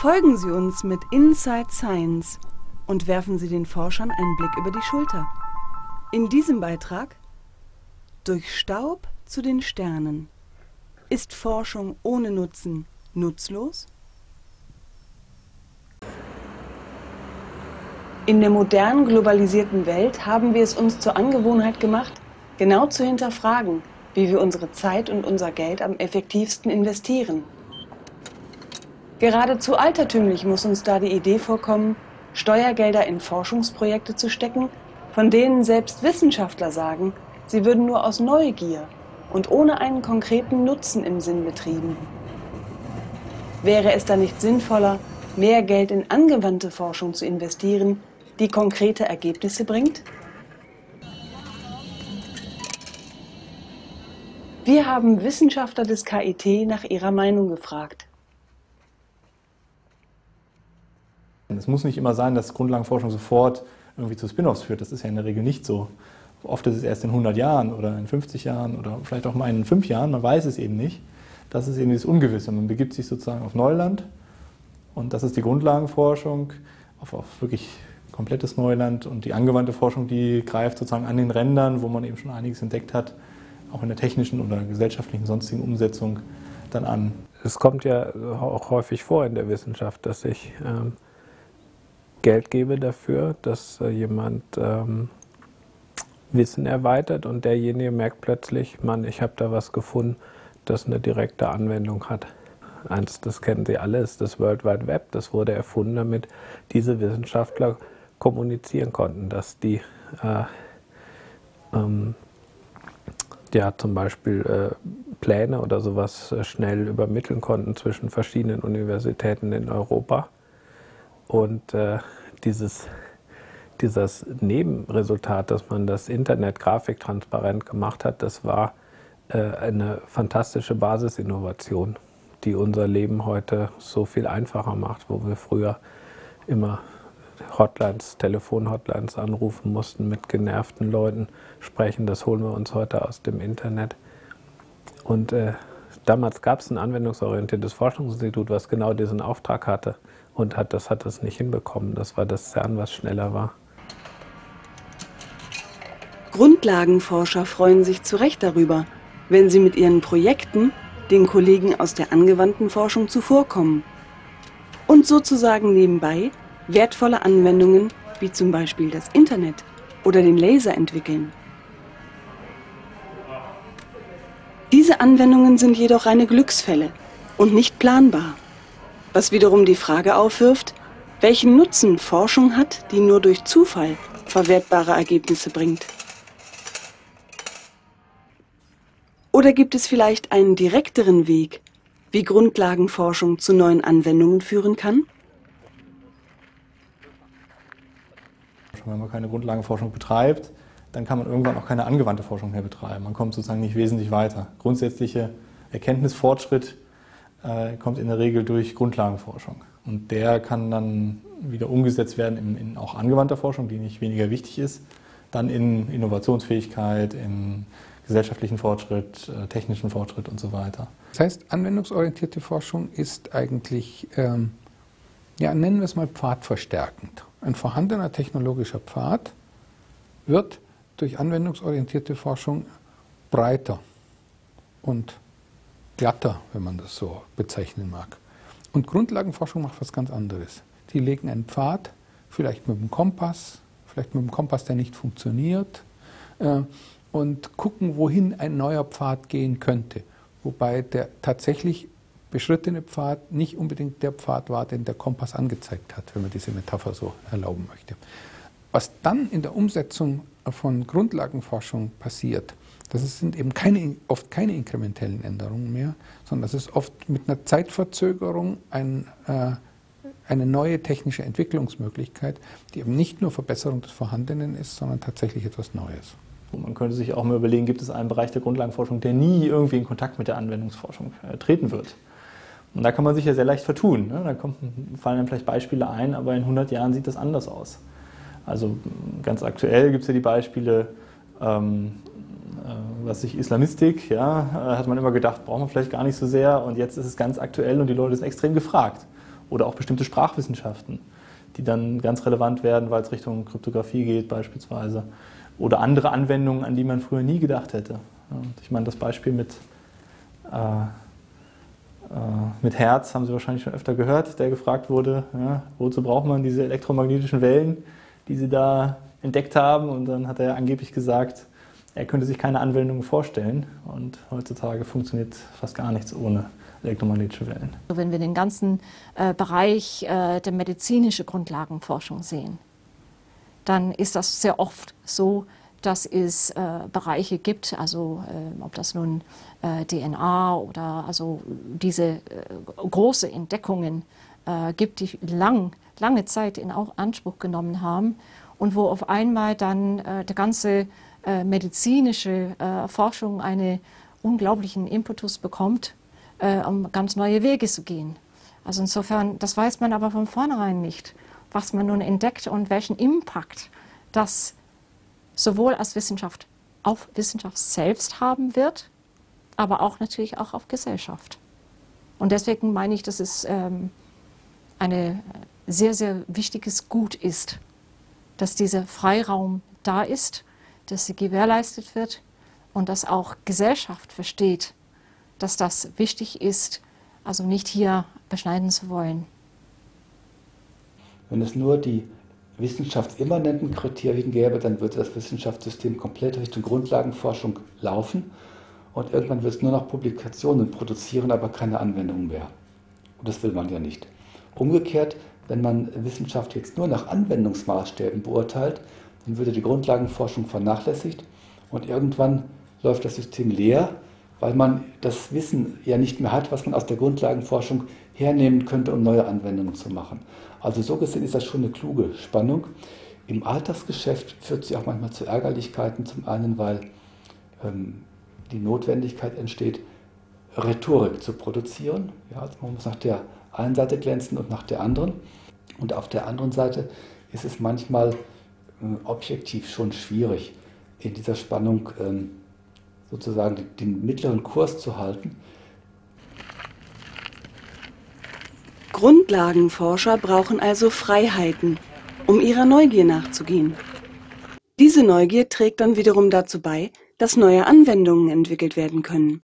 Folgen Sie uns mit Inside Science und werfen Sie den Forschern einen Blick über die Schulter. In diesem Beitrag Durch Staub zu den Sternen. Ist Forschung ohne Nutzen nutzlos? In der modernen globalisierten Welt haben wir es uns zur Angewohnheit gemacht, genau zu hinterfragen, wie wir unsere Zeit und unser Geld am effektivsten investieren. Geradezu altertümlich muss uns da die Idee vorkommen, Steuergelder in Forschungsprojekte zu stecken, von denen selbst Wissenschaftler sagen, sie würden nur aus Neugier und ohne einen konkreten Nutzen im Sinn betrieben. Wäre es da nicht sinnvoller, mehr Geld in angewandte Forschung zu investieren, die konkrete Ergebnisse bringt? Wir haben Wissenschaftler des KIT nach ihrer Meinung gefragt. Es muss nicht immer sein, dass Grundlagenforschung sofort irgendwie zu Spin-offs führt. Das ist ja in der Regel nicht so. Oft ist es erst in 100 Jahren oder in 50 Jahren oder vielleicht auch mal in 5 Jahren. Man weiß es eben nicht. Das ist eben dieses Ungewisse. Man begibt sich sozusagen auf Neuland und das ist die Grundlagenforschung auf, auf wirklich komplettes Neuland und die angewandte Forschung, die greift sozusagen an den Rändern, wo man eben schon einiges entdeckt hat, auch in der technischen oder gesellschaftlichen sonstigen Umsetzung dann an. Es kommt ja auch häufig vor in der Wissenschaft, dass ich ähm, Geld gebe dafür, dass äh, jemand ähm, Wissen erweitert und derjenige merkt plötzlich, Mann, ich habe da was gefunden, das eine direkte Anwendung hat. Eins, das kennen Sie alle, ist das World Wide Web. Das wurde erfunden, damit diese Wissenschaftler kommunizieren konnten, dass die äh, ähm, ja, zum Beispiel äh, Pläne oder sowas äh, schnell übermitteln konnten zwischen verschiedenen Universitäten in Europa. Und äh, dieses, dieses Nebenresultat, dass man das Internet grafiktransparent gemacht hat, das war äh, eine fantastische Basisinnovation, die unser Leben heute so viel einfacher macht, wo wir früher immer Hotlines, Telefonhotlines anrufen mussten, mit genervten Leuten sprechen. Das holen wir uns heute aus dem Internet. Und äh, damals gab es ein anwendungsorientiertes Forschungsinstitut, was genau diesen Auftrag hatte und hat, das hat es nicht hinbekommen. Das war das CERN, was schneller war. Grundlagenforscher freuen sich zu Recht darüber, wenn sie mit ihren Projekten den Kollegen aus der angewandten Forschung zuvorkommen und sozusagen nebenbei wertvolle Anwendungen wie zum Beispiel das Internet oder den Laser entwickeln. Diese Anwendungen sind jedoch reine Glücksfälle und nicht planbar, was wiederum die Frage aufwirft, welchen Nutzen Forschung hat, die nur durch Zufall verwertbare Ergebnisse bringt. Oder gibt es vielleicht einen direkteren Weg, wie Grundlagenforschung zu neuen Anwendungen führen kann? Wenn man keine Grundlagenforschung betreibt, dann kann man irgendwann auch keine angewandte Forschung mehr betreiben. Man kommt sozusagen nicht wesentlich weiter. Grundsätzliche Erkenntnisfortschritt äh, kommt in der Regel durch Grundlagenforschung. Und der kann dann wieder umgesetzt werden in, in auch angewandter Forschung, die nicht weniger wichtig ist, dann in Innovationsfähigkeit, in gesellschaftlichen Fortschritt, äh, technischen Fortschritt und so weiter. Das heißt, anwendungsorientierte Forschung ist eigentlich, ähm, ja, nennen wir es mal pfadverstärkend. Ein vorhandener technologischer Pfad wird durch anwendungsorientierte Forschung breiter und glatter, wenn man das so bezeichnen mag. Und Grundlagenforschung macht was ganz anderes. Die legen einen Pfad, vielleicht mit dem Kompass, vielleicht mit dem Kompass, der nicht funktioniert, äh, und gucken, wohin ein neuer Pfad gehen könnte. Wobei der tatsächlich beschrittene Pfad nicht unbedingt der Pfad war, den der Kompass angezeigt hat, wenn man diese Metapher so erlauben möchte. Was dann in der Umsetzung von Grundlagenforschung passiert, das sind eben keine, oft keine inkrementellen Änderungen mehr, sondern das ist oft mit einer Zeitverzögerung ein, äh, eine neue technische Entwicklungsmöglichkeit, die eben nicht nur Verbesserung des Vorhandenen ist, sondern tatsächlich etwas Neues. Man könnte sich auch mal überlegen, gibt es einen Bereich der Grundlagenforschung, der nie irgendwie in Kontakt mit der Anwendungsforschung äh, treten wird. Und da kann man sich ja sehr leicht vertun. Ne? Da kommt, fallen dann vielleicht Beispiele ein, aber in 100 Jahren sieht das anders aus. Also ganz aktuell gibt es ja die Beispiele, ähm, äh, was sich Islamistik, ja, äh, hat man immer gedacht, braucht man vielleicht gar nicht so sehr. Und jetzt ist es ganz aktuell und die Leute sind extrem gefragt. Oder auch bestimmte Sprachwissenschaften, die dann ganz relevant werden, weil es Richtung Kryptographie geht beispielsweise. Oder andere Anwendungen, an die man früher nie gedacht hätte. Und ich meine, das Beispiel mit, äh, äh, mit Herz haben Sie wahrscheinlich schon öfter gehört, der gefragt wurde, ja, wozu braucht man diese elektromagnetischen Wellen, die Sie da entdeckt haben. Und dann hat er angeblich gesagt, er könnte sich keine Anwendung vorstellen. Und heutzutage funktioniert fast gar nichts ohne elektromagnetische Wellen. Wenn wir den ganzen äh, Bereich äh, der medizinischen Grundlagenforschung sehen, dann ist das sehr oft so, dass es äh, Bereiche gibt, also äh, ob das nun äh, DNA oder also diese äh, große Entdeckungen gibt, die lang, lange Zeit in Anspruch genommen haben und wo auf einmal dann äh, der ganze äh, medizinische äh, Forschung einen unglaublichen Impetus bekommt, äh, um ganz neue Wege zu gehen. Also insofern, das weiß man aber von vornherein nicht, was man nun entdeckt und welchen Impact das sowohl als Wissenschaft auf Wissenschaft selbst haben wird, aber auch natürlich auch auf Gesellschaft. Und deswegen meine ich, dass es ähm, ein sehr, sehr wichtiges Gut ist, dass dieser Freiraum da ist, dass sie gewährleistet wird und dass auch Gesellschaft versteht, dass das wichtig ist, also nicht hier beschneiden zu wollen. Wenn es nur die wissenschaftsimmanenten Kriterien gäbe, dann würde das Wissenschaftssystem komplett Richtung Grundlagenforschung laufen und irgendwann wird es nur noch Publikationen produzieren, aber keine Anwendungen mehr. Und das will man ja nicht. Umgekehrt wenn man Wissenschaft jetzt nur nach Anwendungsmaßstäben beurteilt, dann würde die Grundlagenforschung vernachlässigt und irgendwann läuft das System leer, weil man das Wissen ja nicht mehr hat, was man aus der Grundlagenforschung hernehmen könnte, um neue Anwendungen zu machen. Also so gesehen ist das schon eine kluge Spannung. Im Alltagsgeschäft führt sie auch manchmal zu Ärgerlichkeiten. Zum einen, weil ähm, die Notwendigkeit entsteht, Rhetorik zu produzieren. Ja, also man muss nach der einen Seite glänzen und nach der anderen. Und auf der anderen Seite ist es manchmal äh, objektiv schon schwierig, in dieser Spannung ähm, sozusagen den, den mittleren Kurs zu halten. Grundlagenforscher brauchen also Freiheiten, um ihrer Neugier nachzugehen. Diese Neugier trägt dann wiederum dazu bei, dass neue Anwendungen entwickelt werden können.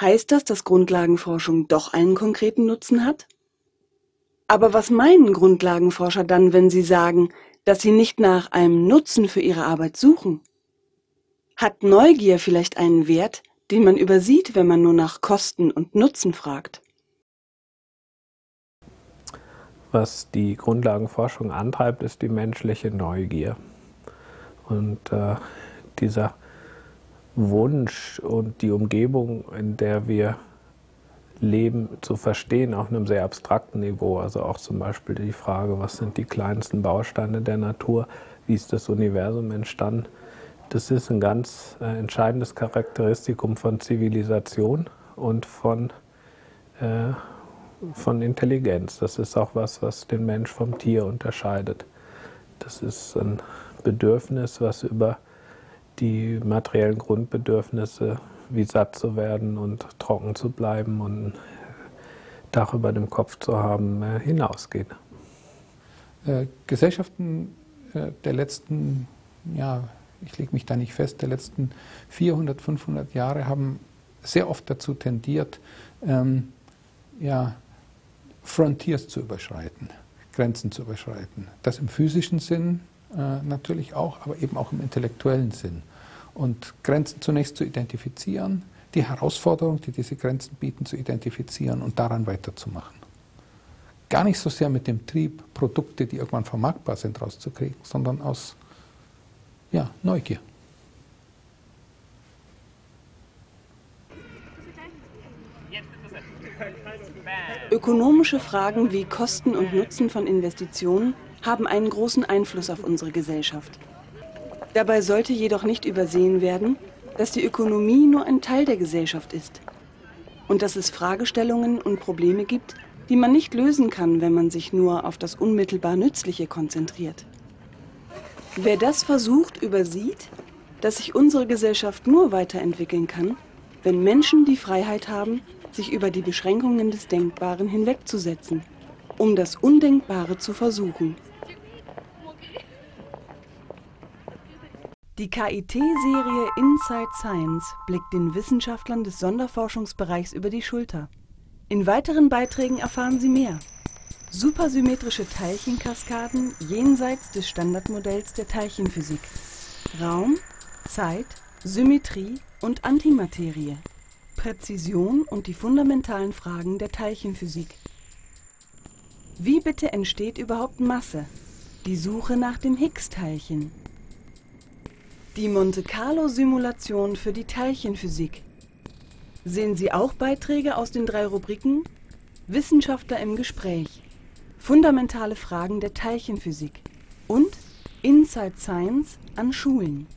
Heißt das, dass Grundlagenforschung doch einen konkreten Nutzen hat? Aber was meinen Grundlagenforscher dann, wenn sie sagen, dass sie nicht nach einem Nutzen für ihre Arbeit suchen? Hat Neugier vielleicht einen Wert, den man übersieht, wenn man nur nach Kosten und Nutzen fragt? Was die Grundlagenforschung antreibt, ist die menschliche Neugier. Und äh, dieser Wunsch und die Umgebung, in der wir leben, zu verstehen, auf einem sehr abstrakten Niveau. Also auch zum Beispiel die Frage, was sind die kleinsten Bausteine der Natur, wie ist das Universum entstanden. Das ist ein ganz äh, entscheidendes Charakteristikum von Zivilisation und von, äh, von Intelligenz. Das ist auch was, was den Mensch vom Tier unterscheidet. Das ist ein Bedürfnis, was über die materiellen Grundbedürfnisse, wie satt zu werden und trocken zu bleiben und Dach über dem Kopf zu haben, äh, hinausgeht. Äh, Gesellschaften äh, der letzten, ja, ich lege mich da nicht fest, der letzten 400, 500 Jahre haben sehr oft dazu tendiert, ähm, ja, Frontiers zu überschreiten, Grenzen zu überschreiten. Das im physischen Sinn, äh, natürlich auch, aber eben auch im intellektuellen Sinn. Und Grenzen zunächst zu identifizieren, die Herausforderung, die diese Grenzen bieten, zu identifizieren und daran weiterzumachen. Gar nicht so sehr mit dem Trieb, Produkte, die irgendwann vermarktbar sind, rauszukriegen, sondern aus ja, Neugier. Ökonomische Fragen wie Kosten und Nutzen von Investitionen haben einen großen Einfluss auf unsere Gesellschaft. Dabei sollte jedoch nicht übersehen werden, dass die Ökonomie nur ein Teil der Gesellschaft ist und dass es Fragestellungen und Probleme gibt, die man nicht lösen kann, wenn man sich nur auf das unmittelbar Nützliche konzentriert. Wer das versucht, übersieht, dass sich unsere Gesellschaft nur weiterentwickeln kann, wenn Menschen die Freiheit haben, sich über die Beschränkungen des Denkbaren hinwegzusetzen um das Undenkbare zu versuchen. Die KIT-Serie Inside Science blickt den Wissenschaftlern des Sonderforschungsbereichs über die Schulter. In weiteren Beiträgen erfahren Sie mehr. Supersymmetrische Teilchenkaskaden jenseits des Standardmodells der Teilchenphysik. Raum, Zeit, Symmetrie und Antimaterie. Präzision und die fundamentalen Fragen der Teilchenphysik. Wie bitte entsteht überhaupt Masse? Die Suche nach dem Higgs-Teilchen. Die Monte-Carlo-Simulation für die Teilchenphysik. Sehen Sie auch Beiträge aus den drei Rubriken Wissenschaftler im Gespräch, fundamentale Fragen der Teilchenphysik und Inside Science an Schulen.